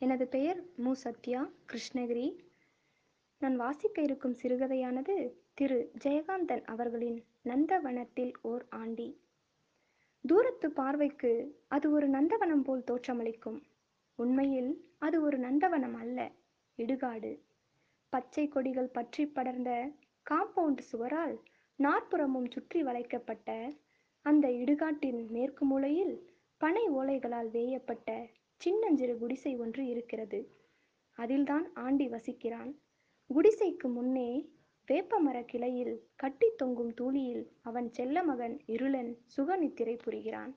எனது பெயர் மு. சத்யா கிருஷ்ணகிரி. நான் வாசிக்க இருக்கும் சிறுகதையானது திரு. ஜெயகாந்தன் அவர்களின் நந்தவனத்தில் ஓர் ஆண்டி. தூரத்து பார்வைக்கு அது ஒரு நந்தவனம் போல் தோற்றமளிக்கும். உண்மையில் அது ஒரு நந்தவனம் அல்ல இடுகாடு. பச்சை கொடிகள் பற்றி படர்ந்த காம்பவுண்ட் சுவரால் நாற்புறமும் சுற்றி வளைக்கப்பட்ட அந்த இடுகாட்டின் மேற்கு மூலையில் பனை ஓலைகளால் வேயப்பட்ட சின்னஞ்சிறு குடிசை ஒன்று இருக்கிறது. அதில்தான் ஆண்டி வசிக்கிறான். குடிசைக்கு முன்னே வேப்பமர கிளையில் கட்டி தொங்கும் தூளியில் அவன் செல்ல மகன் இருளன் சுகநித்திரை புரிகிறான்.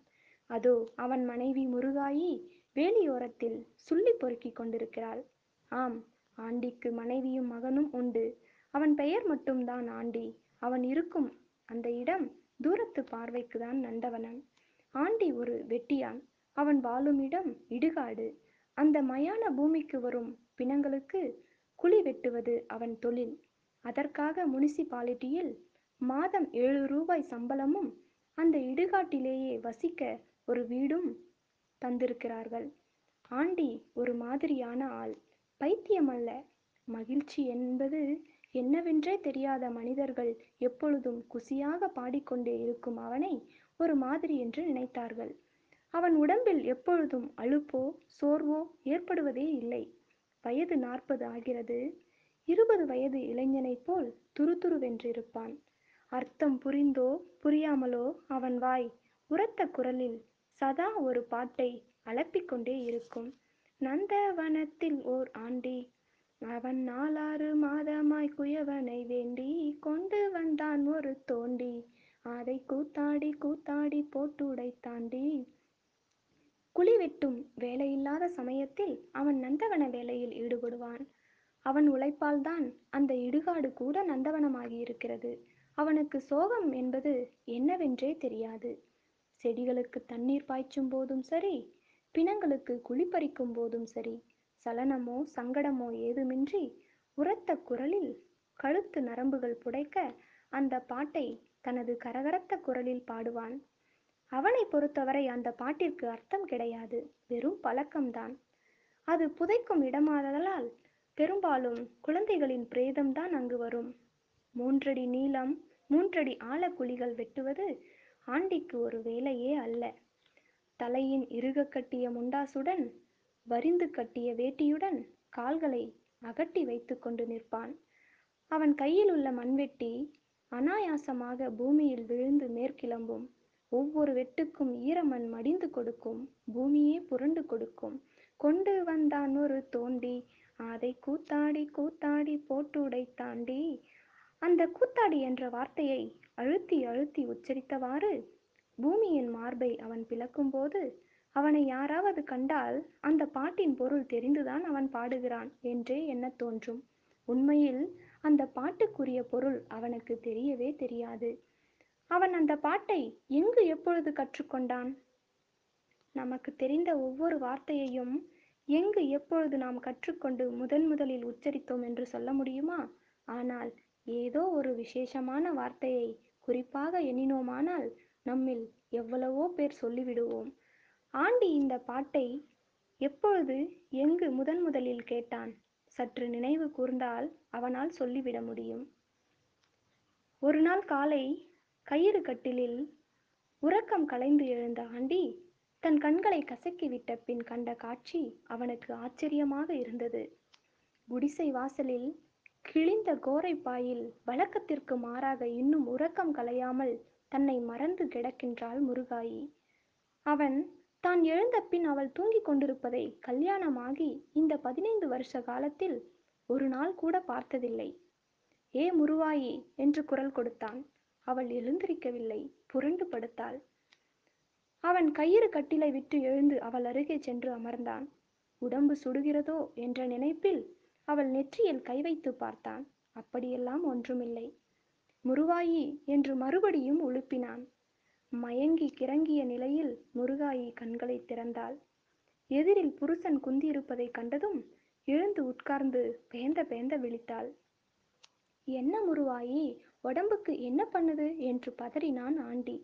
அதோ அவன் மனைவி முருகாயி வேலியோரத்தில் சுள்ளி பொறுக்கிக் கொண்டிருக்கிறாள். ஆம் ஆண்டிக்கு மனைவியும் மகனும் உண்டு. அவன் பெயர் மட்டும்தான் ஆண்டி. அவன் இருக்கும் அந்த இடம் தூரத்து பார்வைக்கு தான் நந்தவனம். ஆண்டி ஒரு வெட்டியான். அவன் வாழும் இடம் இடுகாடு. அந்த மயான பூமிக்கு வரும் பிணங்களுக்கு குழி வெட்டுவது அவன் தொழில். அதற்காக முனிசிபாலிட்டியில் மாதம் ஏழு ரூபாய் சம்பளமும் அந்த இடுகாட்டிலேயே வசிக்க ஒரு வீடும் தந்திருக்கிறார்கள். ஆண்டி ஒரு மாதிரியான ஆள். பைத்தியம் அல்ல மகிழ்ச்சி என்பது என்னவென்றே தெரியாத மனிதர்கள் எப்பொழுதும் குசியாக பாடிக்கொண்டே இருக்கும் அவனை ஒரு மாதிரி என்று நினைத்தார்கள். அவன் உடம்பில் எப்பொழுதும் அலுப்போ சோர்வோ ஏற்படுவதே இல்லை. வயது நாற்பது ஆகிறது. இருபது வயது இளைஞனைப் போல் துருதுருவென்றிருப்பான். அர்த்தம் புரிந்தோ புரியாமலோ அவன் வாய் உரத்த குரலில் சதா ஒரு பாட்டை அலப்பிக்கொண்டே இருக்கும். நந்தவனத்தில் ஓர் ஆண்டி அவன் நாலாறு மாதமாய் குயவனை வேண்டி கொண்டு வந்தான் ஒரு தோண்டி. அதை கூத்தாடி கூத்தாடி போட்டுடை தாண்டி குழி வெட்டும் வேலையில்லாத சமயத்தில் அவன் நந்தவன வேலையில் ஈடுபடுவான். அவன் உழைப்பால்தான் அந்த இடுகாடு கூட நந்தவனமாகியிருக்கிறது. அவனுக்கு சோகம் என்பது என்னவென்றே தெரியாது. செடிகளுக்கு தண்ணீர் பாய்ச்சும் போதும் சரி பிணங்களுக்கு குழிப்பறிக்கும் போதும் சரி சலனமோ சங்கடமோ ஏதுமின்றி உரத்த குரலில் கழுத்து நரம்புகள் புடைக்க அந்த பாட்டை தனது கரகரத்த குரலில் பாடுவான். அவனை பொறுத்தவரை அந்த பாட்டிற்கு அர்த்தம் கிடையாது. வெறும் பழக்கம்தான். அது புதைக்கும் இடமாதலால் பெரும்பாலும் குழந்தைகளின் பிரேதம்தான் அங்கு வரும். மூன்றடி நீளம் மூன்றடி ஆழ குழிகள் வெட்டுவது ஆண்டிக்கு ஒரு வேலையே அல்ல. தலையின் இறுக கட்டிய முண்டாசுடன் வரிந்து கட்டிய வேட்டியுடன் கால்களை அகட்டி வைத்து கொண்டு நிற்பான். அவன் கையில் உள்ள மண்வெட்டி அனாயாசமாக பூமியில் விழுந்து மேற்கிளம்பும். ஒவ்வொரு வெட்டுக்கும் ஈரமண் மடிந்து கொடுக்கும் பூமியே புரண்டு கொடுக்கும். கொண்டு வந்தான் ஒரு தோண்டி அதை கூத்தாடி கூத்தாடி போட்டு உடை தாண்டி. அந்த கூத்தாடி என்ற வார்த்தையை அழுத்தி அழுத்தி உச்சரித்தவாறு பூமியின் மார்பை அவன் பிளக்கும்போது அவனை யாராவது கண்டால் அந்த பாட்டின் பொருள் தெரிந்துதான் அவன் பாடுகிறான் என்றே என்ன தோன்றும். உண்மையில் அந்த பாட்டுக்குரிய பொருள் அவனுக்கு தெரியவே தெரியாது. அவன் அந்த பாட்டை எங்கு எப்பொழுது கற்றுக்கொண்டான்? நமக்கு தெரிந்த ஒவ்வொரு வார்த்தையையும் எங்கு எப்பொழுது நாம் கற்றுக்கொண்டு முதன் முதலில் உச்சரித்தோம் என்று சொல்ல முடியுமா? ஆனால் ஏதோ ஒரு விசேஷமான வார்த்தையை குறிப்பாக எண்ணினோமானால் நம்மில் எவ்வளவோ பேர் சொல்லிவிடுவோம். ஆண்டி இந்த பாட்டை எப்பொழுது எங்கு முதன் முதலில் கேட்டான்? சற்று நினைவு கூர்ந்தால் அவனால் சொல்லிவிட முடியும். ஒரு நாள் காலை கயிறு கட்டிலில் உறக்கம் கலைந்து எழுந்த ஆண்டி தன் கண்களை கசக்கிவிட்ட பின் கண்ட காட்சி அவனுக்கு ஆச்சரியமாக இருந்தது. குடிசை வாசலில் கிழிந்த கோரைப்பாயில் வழக்கத்திற்கு மாறாக இன்னும் உறக்கம் கலையாமல் தன்னை மறந்து கிடக்கின்றாள் முருகாயி. அவன் தான் எழுந்த பின் அவள் தூங்கிக் கொண்டிருப்பதை கல்யாணமாகி இந்த பதினைந்து வருஷ காலத்தில் ஒரு நாள் கூட பார்த்ததில்லை. ஏ முருவாயி என்று குரல் கொடுத்தான். அவள் எழுந்திருக்கவில்லை. புரண்டு படுத்தாள். அவன் கயிறு கட்டிலை விட்டு எழுந்து அவள் அருகே சென்று அமர்ந்தான். உடம்பு சுடுகிறதோ என்ற நினைப்பில் அவள் நெற்றியில் கை வைத்து பார்த்தான். அப்படியெல்லாம் ஒன்றுமில்லை. முருகாயி என்று மறுபடியும் உழுப்பினான். மயங்கி கிறங்கிய நிலையில் முருகாயி கண்களை திறந்தாள். எதிரில் புருஷன் குந்தியிருப்பதை கண்டதும் எழுந்து உட்கார்ந்து பேந்த பேந்த விழித்தாள். என்ன முருவாயி உடம்புக்கு என்ன பண்ணுது என்று பதறினான் ஆண்டி.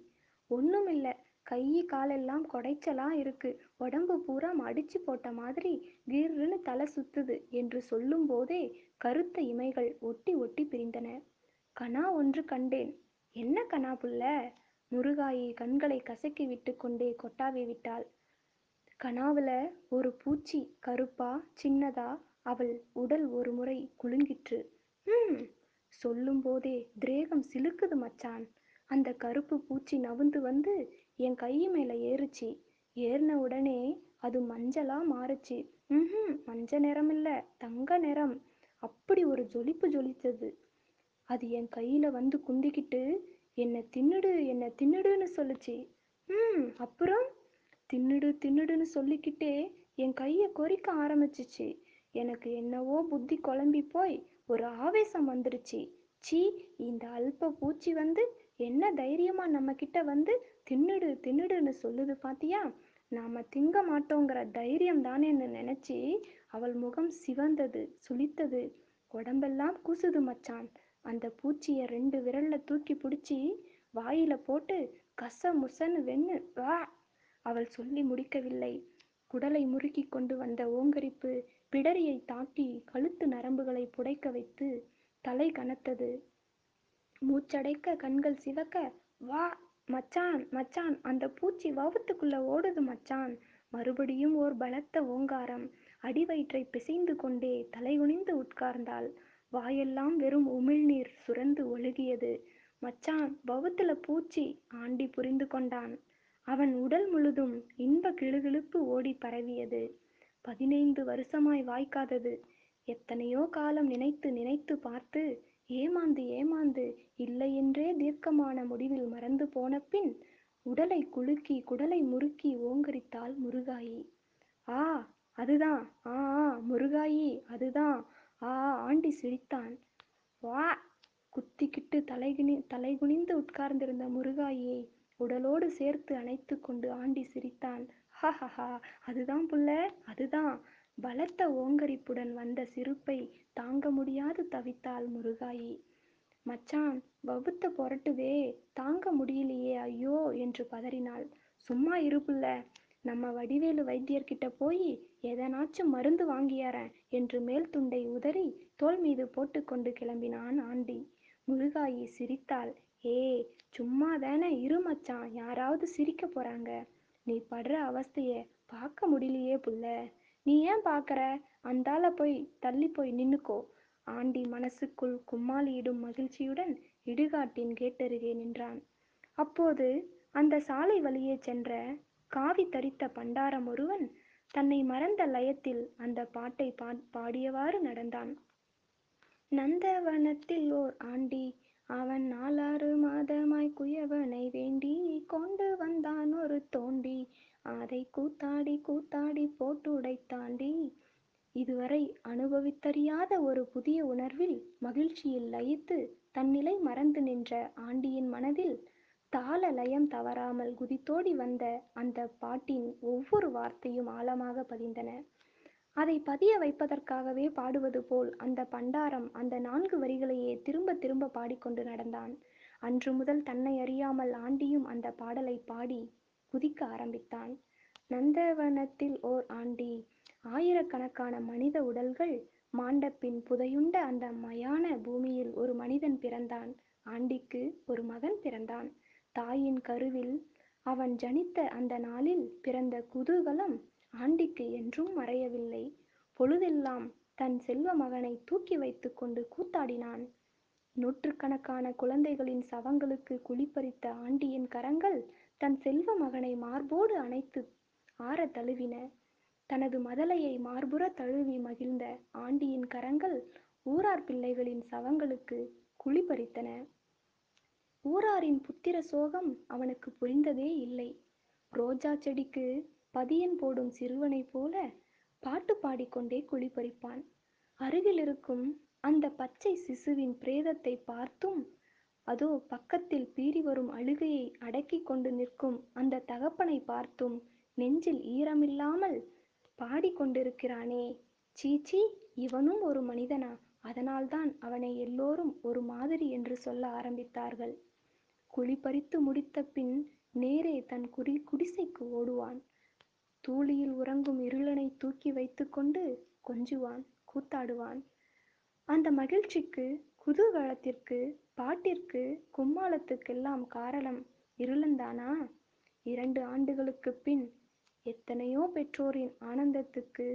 ஒண்ணுமில்ல கை காலெல்லாம் கொடைச்சலா இருக்கு. உடம்பு பூரா அடிச்சு போட்ட மாதிரி கிர்னு தலை சுத்துது என்று சொல்லும் போதே கருத்த இமைகள் ஒட்டி ஒட்டி பிரிந்தன. கனா ஒன்று கண்டேன். என்ன கனா புள்ள? முருகாயி கண்களை கசக்கி விட்டு கொண்டே கொட்டாவி விட்டாள். கனாவுல ஒரு பூச்சி கருப்பா சின்னதா அவள் உடல் ஒரு முறை குலுங்கிற்று. ம் சொல்லும் போதே திரேகம் சிலுக்குது மச்சான். அந்த கருப்பு பூச்சி நவுந்து வந்து என் கை மேல ஏறுச்சு. ஏறின உடனே அது மஞ்சளா மாறுச்சு. ம் மஞ்ச நிறம் இல்ல தங்க நிறம். அப்படி ஒரு ஜொலிப்பு ஜொலித்தது. அது என் கையில வந்து குந்திக்கிட்டு என்னை தின்னுடு என்னை தின்னுடுன்னு சொல்லுச்சு. ம் அப்புறம்? தின்னுடு தின்னுடுன்னு சொல்லிக்கிட்டே என் கையை கொறிக்க ஆரம்பிச்சிச்சு. எனக்கு என்னவோ புத்தி குழம்பி போய் ஒரு ஆவேசம் வந்துருச்சு. சீ இந்த அல்ப பூச்சி வந்து என்ன தைரியமா நம்ம கிட்ட வந்து தின்னுடு தின்னுடுன்னு சொல்லுது பாத்தியா? நாம திங்க மாட்டோங்கிற தைரியம் தானேன்னு நினைச்சு அவள் முகம் சிவந்தது சுளித்தது. உடம்பெல்லாம் கூசுது மச்சான். அந்த பூச்சிய ரெண்டு விரல்ல தூக்கி பிடிச்சி வாயில போட்டு கச முசன்னு வென்னு வா! அவள் சொல்லி முடிக்கவில்லை. குடலை முறுக்கி கொண்டு வந்த ஓங்கரிப்பு பிடரியை தாக்கி கழுத்து நரம்புகளை புடைக்க வைத்து தலை கனத்தது. மூச்சடைக்க கண்கள் சிவக்க வா மச்சான் மச்சான் அந்த பூச்சி வவுத்துக்குள்ள ஓடுது மச்சான். மறுபடியும் ஓர் பலத்த ஓங்காரம். அடிவயிற்றை பிசைந்து கொண்டே தலைகுனிந்து உட்கார்ந்தாள். வாயெல்லாம் வெறும் உமிழ்நீர் சுரந்து ஒழுகியது. மச்சான் வவுத்துல பூச்சி ஆண்டி புரிந்து கொண்டான். அவன் உடல் முழுதும் இன்ப கிளுகிளுப்பு ஓடி பரவியது. பதினைந்து வருஷமாய் வாய்க்காதது. எத்தனையோ காலம் நினைத்து நினைத்து பார்த்து ஏமாந்து ஏமாந்து இல்லையென்றே தீர்க்கமான முடிவில் மறந்து போன பின் உடலை குலுக்கி குடலை முறுக்கி ஓங்கரித்தாள் முருகாயி. ஆ அதுதான். ஆ ஆ, முருகாயி அதுதான். ஆ ஆண்டி சிரித்தான். வா குத்திக்கிட்டு தலைகுனி தலைகுனிந்து உட்கார்ந்திருந்த முருகாயை உடலோடு சேர்த்து அணைத்து கொண்டு ஆண்டி சிரித்தான். ஹஹஹா அதுதான் புள்ள அதுதான். பலத்த ஓங்கரிப்புடன் வந்த சிரிப்பை தாங்க முடியாது தவித்தாள் முருகாயி. மச்சான் வவுத்த புரட்டுவே தாங்க முடியலையே ஐயோ என்று பதறினாள். சும்மா இரு புள்ள நம்ம வடிவேலு வைத்தியர்கிட்ட போய் எதனாச்சும் மருந்து வாங்கியாரேன் என்று மேல் துண்டை உதறி தோள் மீது போட்டுக்கொண்டு கிளம்பினான் ஆண்டி. முருகாயி சிரித்தாள். ஏ சும்மா தானே இரு மச்சான் யாராவது சிரிக்க போறாங்க. நீ படுற அவஸ்தைய பார்க்க முடியலையே புள்ள. நீ ஏன் பார்க்கற அந்தால போய் தள்ளி போய் நின்னுக்கோ. ஆண்டி மனசுக்குள் கும்மாளியிடும் மகிழ்ச்சியுடன் இடுகாட்டின் கேட்டருகே நின்றான். அப்போது அந்த சாலை வழியே சென்ற காவி தரித்த பண்டாரம் ஒருவன் தன்னை மறந்த லயத்தில் அந்த பாட்டை பா பாடியவாறு நடந்தான். நந்தவனத்தில் ஓர் ஆண்டி அவன் நாலாறு மாதமாய் குயவனை வேண்டி கொண்டு வந்தான் ஒரு தோண்டி. அதை கூத்தாடி கூத்தாடி போட்டுடைத்தாண்டி இதுவரை அனுபவித்தறியாத ஒரு புதிய உணர்வில் மகிழ்ச்சியில் லயித்து தன்னிலை மறந்து நின்ற ஆண்டியின் மனதில் தாள லயம் தவறாமல் குதித்தோடி வந்த அந்த பாட்டின் ஒவ்வொரு வார்த்தையும் ஆழமாக பதிந்தன. அதை பதிய வைப்பதற்காகவே பாடுவது போல் அந்த பண்டாரம் அந்த நான்கு வரிகளையே திரும்ப திரும்ப பாடிக்கொண்டு நடந்தான். அன்று முதல் தன்னை அறியாமல் ஆண்டியும் அந்த பாடலை பாடி குதிக்க ஆரம்பித்தான். நந்தவனத்தில் ஓர் ஆண்டி ஆயிரக்கணக்கான மனித உடல்கள் மாண்டப்பின் புதையுண்ட அந்த மயான பூமியில் ஒரு மனிதன் பிறந்தான். ஆண்டிக்கு ஒரு மகன் பிறந்தான். தாயின் கருவில் அவன் ஜனித்த அந்த நாளில் பிறந்த குதூகலம் ஆண்டிக்கு என்றும் மறையவில்லை. பொழுதெல்லாம் தன் செல்வ மகனை தூக்கி வைத்து கொண்டு கூத்தாடினான். நூற்றுக்கணக்கான குழந்தைகளின் சவங்களுக்கு குளிப்பறித்த ஆண்டியின் கரங்கள் தன் செல்வ மகனை மார்போடு அணைத்து ஆற தழுவின. தனது மதலையை மார்புற தழுவி மகிழ்ந்த ஆண்டியின் கரங்கள் ஊரார் பிள்ளைகளின் சவங்களுக்கு குளிப்பறித்தன ஊராரின் புத்திர சோகம் அவனுக்கு புரிந்ததே இல்லை. ரோஜா செடிக்கு பதியன் போடும் சிறுவனைப் போல பாட்டு பாடிக்கொண்டே குழிபறிப்பான் அருகிலிருக்கும் அந்த பச்சை சிசுவின் பிரேதத்தை பார்த்தும் அதோ பக்கத்தில் பீறி வரும் அழுகையை அடக்கிக் கொண்டு நிற்கும் அந்த தகப்பனை பார்த்தும் நெஞ்சில் ஈரமில்லாமல் பாடிக்கொண்டிருக்கிறானே சீச்சி இவனும் ஒரு மனிதனா? அதனால்தான் அவனை எல்லோரும் ஒரு மாதிரி என்று சொல்ல ஆரம்பித்தார்கள். குழிபறித்து முடித்த பின் நேரே தன் குடி குடிசைக்கு ஓடுவான். தூளியில் உறங்கும் இருளனை தூக்கி வைத்துக்கொண்டு கொஞ்சுவான் கூத்தாடுவான். அந்த மகிழ்ச்சிக்கு குதூகலத்திற்கு பாட்டிற்கு கும்மாளத்துக்கெல்லாம் காரணம் இருளந்தானா? இரண்டு ஆண்டுகளுக்கு பின் எத்தனையோ பெற்றோரின் ஆனந்தத்துக்கு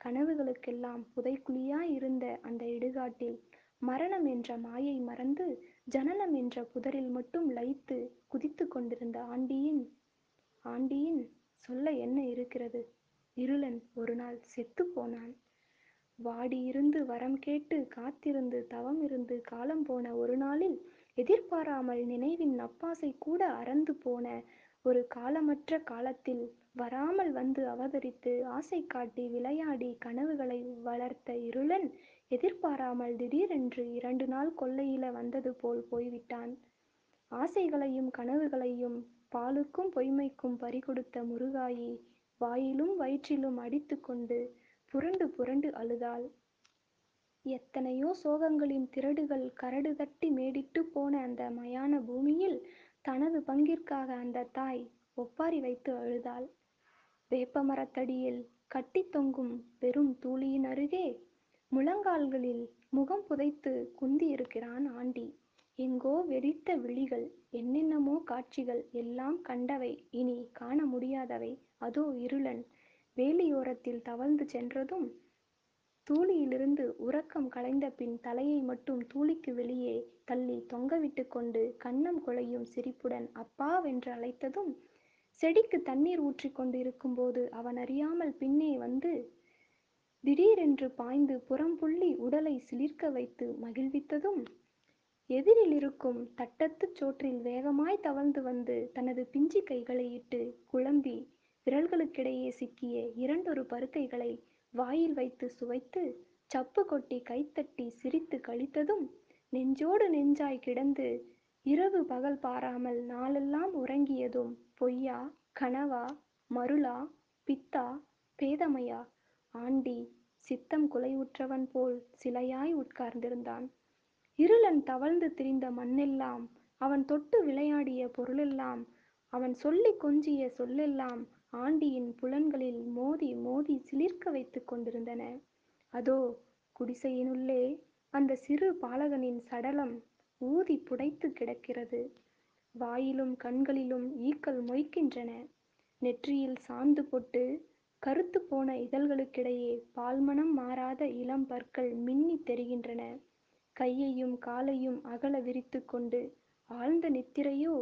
கனவுகளுக்கெல்லாம் புதைக்குழியாய் இருந்த அந்த இடுகாட்டில் மரணம் என்ற மாயை மறந்து ஜனனம் என்ற புதரில் மட்டும் லயித்து குதித்து கொண்டிருந்த ஆண்டியின் ஆண்டியின் சொல்ல என்ன இருக்கிறது. இருளன் ஒருநாள் செத்து போனான். வாடியிருந்து வரம் கேட்டு காத்திருந்து தவம் இருந்து காலம் போன ஒரு நாளில் எதிர்பாராமல் நினைவின் நப்பாசை கூட அறந்து போன ஒரு காலமற்ற காலத்தில் வராமல் வந்து அவதரித்து ஆசை காட்டி விளையாடி கனவுகளை வளர்த்த இருளன் எதிர்பாராமல் திடீரென்று இரண்டு நாள் கொள்ளையில வந்தது போல் போய்விட்டான். ஆசைகளையும் கனவுகளையும் பாலுக்கும் பொய்மைக்கும் பறிகொடுத்த முருகாயி வாயிலும் வயிற்றிலும் அடித்துக்கொண்டு புரண்டு புரண்டு அழுதாள். எத்தனையோ சோகங்களின் திரடுகள் கரடு தட்டி மேடிட்டு போன அந்த மயான பூமியில் தனது பங்கிற்காக அந்த தாய் ஒப்பாரி வைத்து அழுதாள். வேப்பமரத்தடியில் கட்டி தொங்கும் பெரும் தூளியின் அருகே முழங்கால்களில் முகம் புதைத்து குந்தி இருக்கிறான் ஆண்டி. எங்கோ வெறித்த விழிகள் என்னென்னமோ காட்சிகள் எல்லாம் கண்டவை. இனி காண முடியாதவை. அதோ இருளன். வேலியோரத்தில் தவழ்ந்து சென்றதும் தூளியிலிருந்து உறக்கம் கலைந்த பின் தலையை மட்டும் தூளிக்கு வெளியே தள்ளி தொங்கவிட்டு கொண்டு கன்னம் குழையும் சிரிப்புடன் அப்பாவென்று அழைத்ததும் செடிக்கு தண்ணீர் ஊற்றி கொண்டு இருக்கும்போது அவன் அறியாமல் பின்னே வந்து திடீரென்று பாய்ந்து புறம்புள்ளி உடலை சிலிர்க்க வைத்து மகிழ்வித்ததும் எதிரில் இருக்கும் தட்டத்துச் சோற்றில் வேகமாய் தவழ்ந்து வந்து தனது பிஞ்சு கைகளை இட்டு குழம்பி விரல்களுக்கிடையே சிக்கிய இரண்டொரு பருக்கைகளை வாயில் வைத்து சுவைத்து சப்பு கொட்டி கைத்தட்டி சிரித்து கழித்ததும் நெஞ்சோடு நெஞ்சாய் கிடந்து இரவு பகல் பாராமல் நாளெல்லாம் உறங்கியதும் பொய்யா கனவா மருளா பித்தா பேதமையா? ஆண்டி சித்தம் குலைவுற்றவன் போல் சிலையாய் உட்கார்ந்திருந்தான். இருளன் தவழ்ந்து திரிந்த மண்ணெல்லாம் அவன் தொட்டு விளையாடிய பொருளெல்லாம் அவன் சொல்லி கொஞ்சிய சொல்லெல்லாம் ஆண்டியின் புலன்களில் மோதி மோதி சிலிர்க்க வைத்துக் கொண்டிருந்தன. அதோ குடிசையினுள்ளே அந்த சிறு பாலகனின் சடலம் ஊதி புடைத்து கிடக்கிறது. வாயிலும் கண்களிலும் ஈக்கள் மொய்க்கின்றன. நெற்றியில் சாந்து பொட்டு கருத்து போன இதழ்களுக்கிடையே பால்மனம் மாறாத இளம் பற்கள் மின்னி தெரிகின்றன. கையையும் காலையும் அகல விரித்து கொண்டு ஆழ்ந்த நித்திரையோ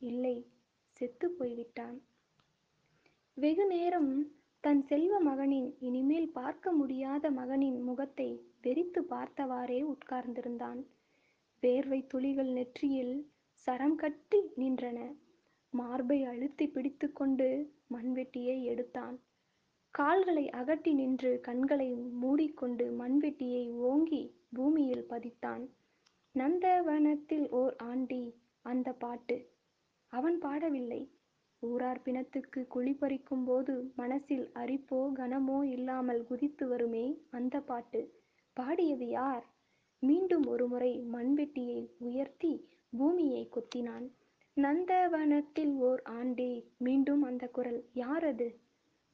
இல்லை செத்து போய்விட்டான். வெகு நேரம் தன் செல்வ மகனின் இனிமேல் பார்க்க முடியாத மகனின் முகத்தை வெறித்து பார்த்தவாறே உட்கார்ந்திருந்தான். வேர்வை துளிகள் நெற்றியில் சரம் கட்டி நின்றன. மார்பை அழுத்தி பிடித்து கொண்டு மண்வெட்டியை எடுத்தான். கால்களை அகட்டி நின்று கண்களை மூடிக்கொண்டு மண்வெட்டியை ஓங்கி பூமியில் பதித்தான். நந்தவனத்தில் ஓர் ஆண்டி அந்த பாட்டு. அவன் பாடவில்லை. ஊரார் பிணத்துக்கு குழி பறிக்கும் போது மனசில் அரிப்போ கனமோ இல்லாமல் குதித்து வருமே அந்த பாட்டு. பாடியது யார்? மீண்டும் ஒருமுறை மண்வெட்டியை உயர்த்தி பூமியை கொத்தினான். நந்தவனத்தில் ஓர் ஆண்டே மீண்டும் அந்த குரல். யார் அது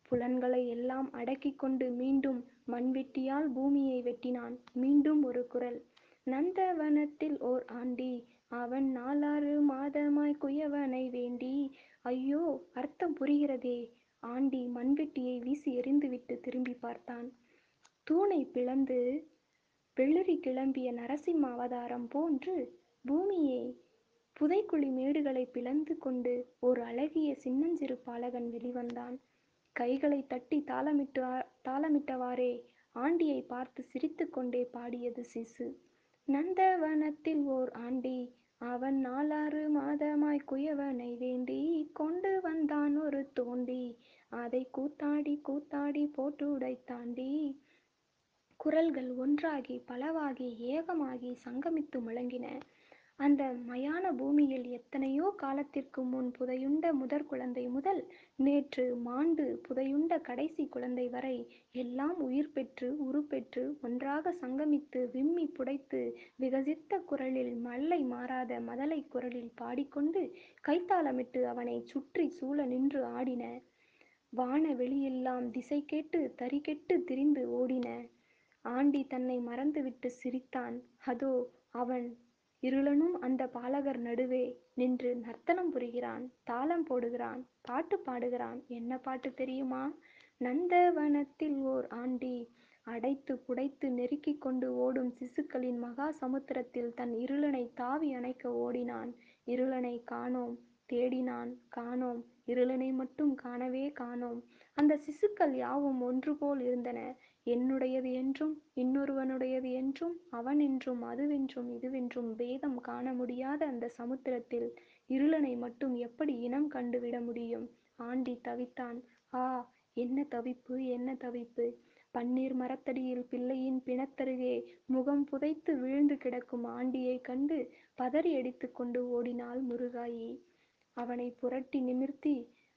புலன்களை எல்லாம் அடக்கிக் கொண்டு மீண்டும் மண்வெட்டியால் பூமியை வெட்டினான். மீண்டும் ஒரு குரல். நந்தவனத்தில் ஓர் ஆண்டி. அவன் நாலாறு மாதமாய் குயவனை வேண்டி ஐயோ அர்த்தம் புரிகிறதே ஆண்டி மண்வெட்டியை வீசி எறிந்துவிட்டு திரும்பி பார்த்தான். தூணை பிளந்து வெள்ளரி கிளம்பிய நரசிம்ம அவதாரம் போன்று பூமியை புதைக்குழி மேடுகளை பிளந்து கொண்டு ஒரு அழகிய சின்னஞ்சிறு பாலகன் வெளிவந்தான். கைகளை தட்டி தாளமிட்டு தாளமிட்டவாறே ஆண்டியை பார்த்து சிரித்துக்கொண்டே பாடியது சிசு. நந்தவனத்தில் ஓர் ஆண்டி அவன் நாலாறு மாதமாய் குயவனை வேண்டி கொண்டு வந்தான் ஒரு தோண்டி. அதை கூத்தாடி கூத்தாடி போட்டு உடைத்தாண்டி குரல்கள் ஒன்றாகி பலவாகி ஏகமாகி சங்கமித்து முழங்கின. அந்த மயான பூமியில் எத்தனையோ காலத்திற்கு முன் புதையுண்ட முதற் குழந்தை முதல் நேற்று மாண்டு புதையுண்ட கடைசி குழந்தை வரை எல்லாம் உயிர் பெற்று உருப்பெற்று ஒன்றாக சங்கமித்து விம்மி புடைத்து விகசித்த குரலில் மல்லை மாறாத மதலை குரலில் பாடிக்கொண்டு கைத்தாளமிட்டு அவனை சுற்றி சூழ நின்று ஆடின. வான வெளியெல்லாம் திசை கேட்டு தறி கெட்டு திரிந்து ஓடின. ஆண்டி தன்னை மறந்துவிட்டு சிரித்தான். அதோ அவன் இருளனும் அந்த பாலகர் நடுவே நின்று நர்த்தனம் புரிகிறான் தாளம் போடுகிறான் பாட்டு பாடுகிறான். என்ன பாட்டு தெரியுமா? நந்தவனத்தில் ஓர் ஆண்டி அடைத்து புடைத்து நெருக்கி கொண்டு ஓடும் சிசுக்களின் மகா சமுத்திரத்தில் தன் இருளனை தாவி அணைக்க ஓடினான். இருளனை காணோம். தேடினான். காணோம். இருளனை மட்டும் காணவே காணோம். அந்த சிசுக்கள் யாவும் ஒன்று போல் இருந்தன. என்னுடையது என்றும் இன்னொருவனுடையது என்றும் அவன் என்றும் அதுவென்றும் இதுவென்றும் பேதம் காண முடியாத அந்த சமுத்திரத்தில் இருளனை மட்டும் எப்படி இனம் கண்டுவிட முடியும்? ஆண்டி தவித்தான். ஆ என்ன தவிப்பு என்ன தவிப்பு? பன்னீர் மரத்தடியில் பிள்ளையின் பிணத்தருகே முகம் புதைத்து விழுந்து கிடக்கும் ஆண்டியை கண்டு பதறி அடித்து கொண்டு ஓடினாள் முருகாயி. அவனை புரட்டி நிமிர்த்தி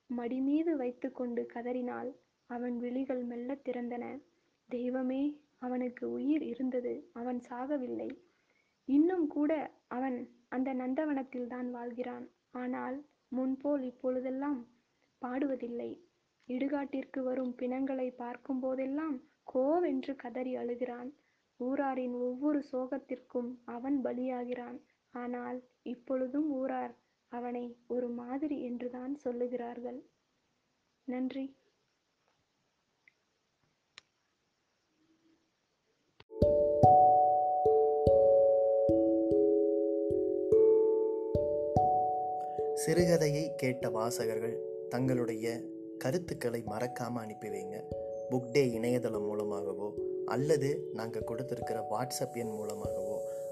மடிமீது வைத்துக்கொண்டு கதறினாள். அவன் விழிகள் மெல்ல திறந்தன. தெய்வமே அவனுக்கு உயிர் இருந்தது. அவன் சாகவில்லை. இன்னும் கூட அவன் அந்த நந்தவனத்தில் தான் வாழ்கிறான். ஆனால் முன்போல் இப்பொழுதெல்லாம் பாடுவதில்லை. இடுகாட்டிற்கு வரும் பிணங்களை பார்க்கும் போதெல்லாம் கோவென்று கதறி அழுகிறான். ஊராரின் ஒவ்வொரு சோகத்திற்கும் அவன் பலியாகிறான். ஆனால் இப்பொழுதும் ஊரார் அவனை ஒரு மாதிரி என்றுதான் சொல்லுகிறார்கள். நன்றி. சிறுகதையை கேட்ட வாசகர்கள் தங்களுடைய கருத்துக்களை மறக்காமல் அனுப்பி வைங்க. புக் டே இணையதளம் மூலமாகவோ அல்லது நாங்கள் கொடுத்துருக்கிற வாட்ஸ்அப் எண் மூலமாகவோ